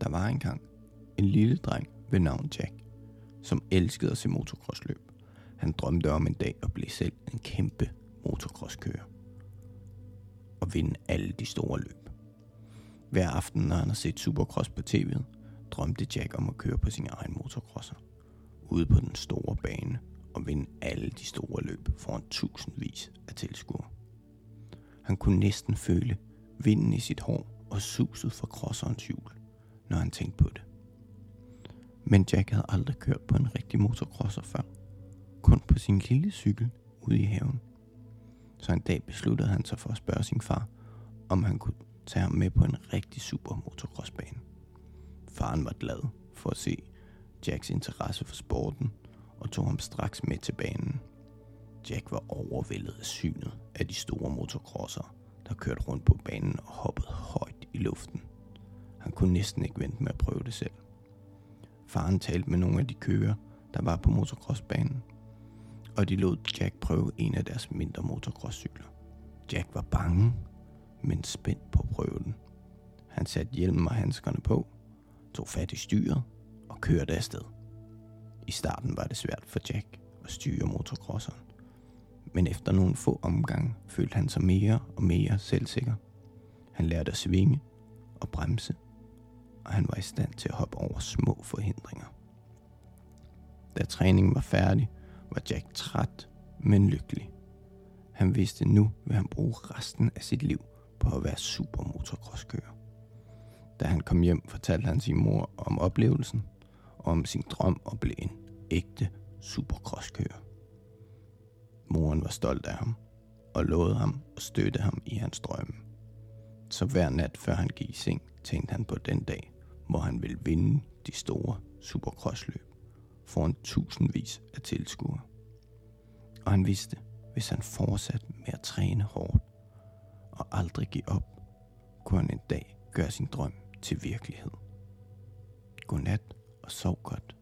Der var engang en lille dreng ved navn Jack, som elskede at se motocrossløb. Han drømte om en dag at blive selv en kæmpe motocrosskører og vinde alle de store løb. Hver aften, når han har set Supercross på tv'et, drømte Jack om at køre på sin egen motocrosser. Ude på den store bane og vinde alle de store løb foran tusindvis af tilskuere. Han kunne næsten føle vinden i sit hår og suset fra crosserens hjul, når han tænkte på det. Men Jack havde aldrig kørt på en rigtig motocrosser før. Kun på sin lille cykel ude i haven. Så en dag besluttede han sig for at spørge sin far, om han kunne tage ham med på en rigtig super motocrossbane. Faren var glad for at se Jacks interesse for sporten og tog ham straks med til banen. Jack var overvældet af synet af de store motocrosser, der kørte rundt på banen og hoppede højt i luften. Han kunne næsten ikke vente med at prøve det selv. Faren talte med nogle af de kører, der var på motocrossbanen, og de lod Jack prøve en af deres mindre motocrosscykler. Jack var bange, men spændt på at prøve den. Han satte hjelmen og handskerne på, tog fat i styret og kørte afsted. I starten var det svært for Jack at styre motocrosseren, men efter nogle få omgange følte han sig mere og mere selvsikker. Han lærte at svinge og bremse, og han var i stand til at hoppe over små forhindringer. Da træningen var færdig, var Jack træt, men lykkelig. Han vidste nu, vil han bruge resten af sit liv på at være supermotocrosskører. Da han kom hjem, fortalte han sin mor om oplevelsen og om sin drøm at blive en ægte supercrosskører. Moren var stolt af ham og lovede ham at støtte ham i hans drømme. Så hver nat før han gik i seng, tænkte han på den dag, hvor han ville vinde de store supercrossløb foran tusindvis af tilskuere. Og han vidste, hvis han fortsatte med at træne hårdt og aldrig give op, kunne han en dag gøre sin drøm til virkelighed. Godnat og sov godt.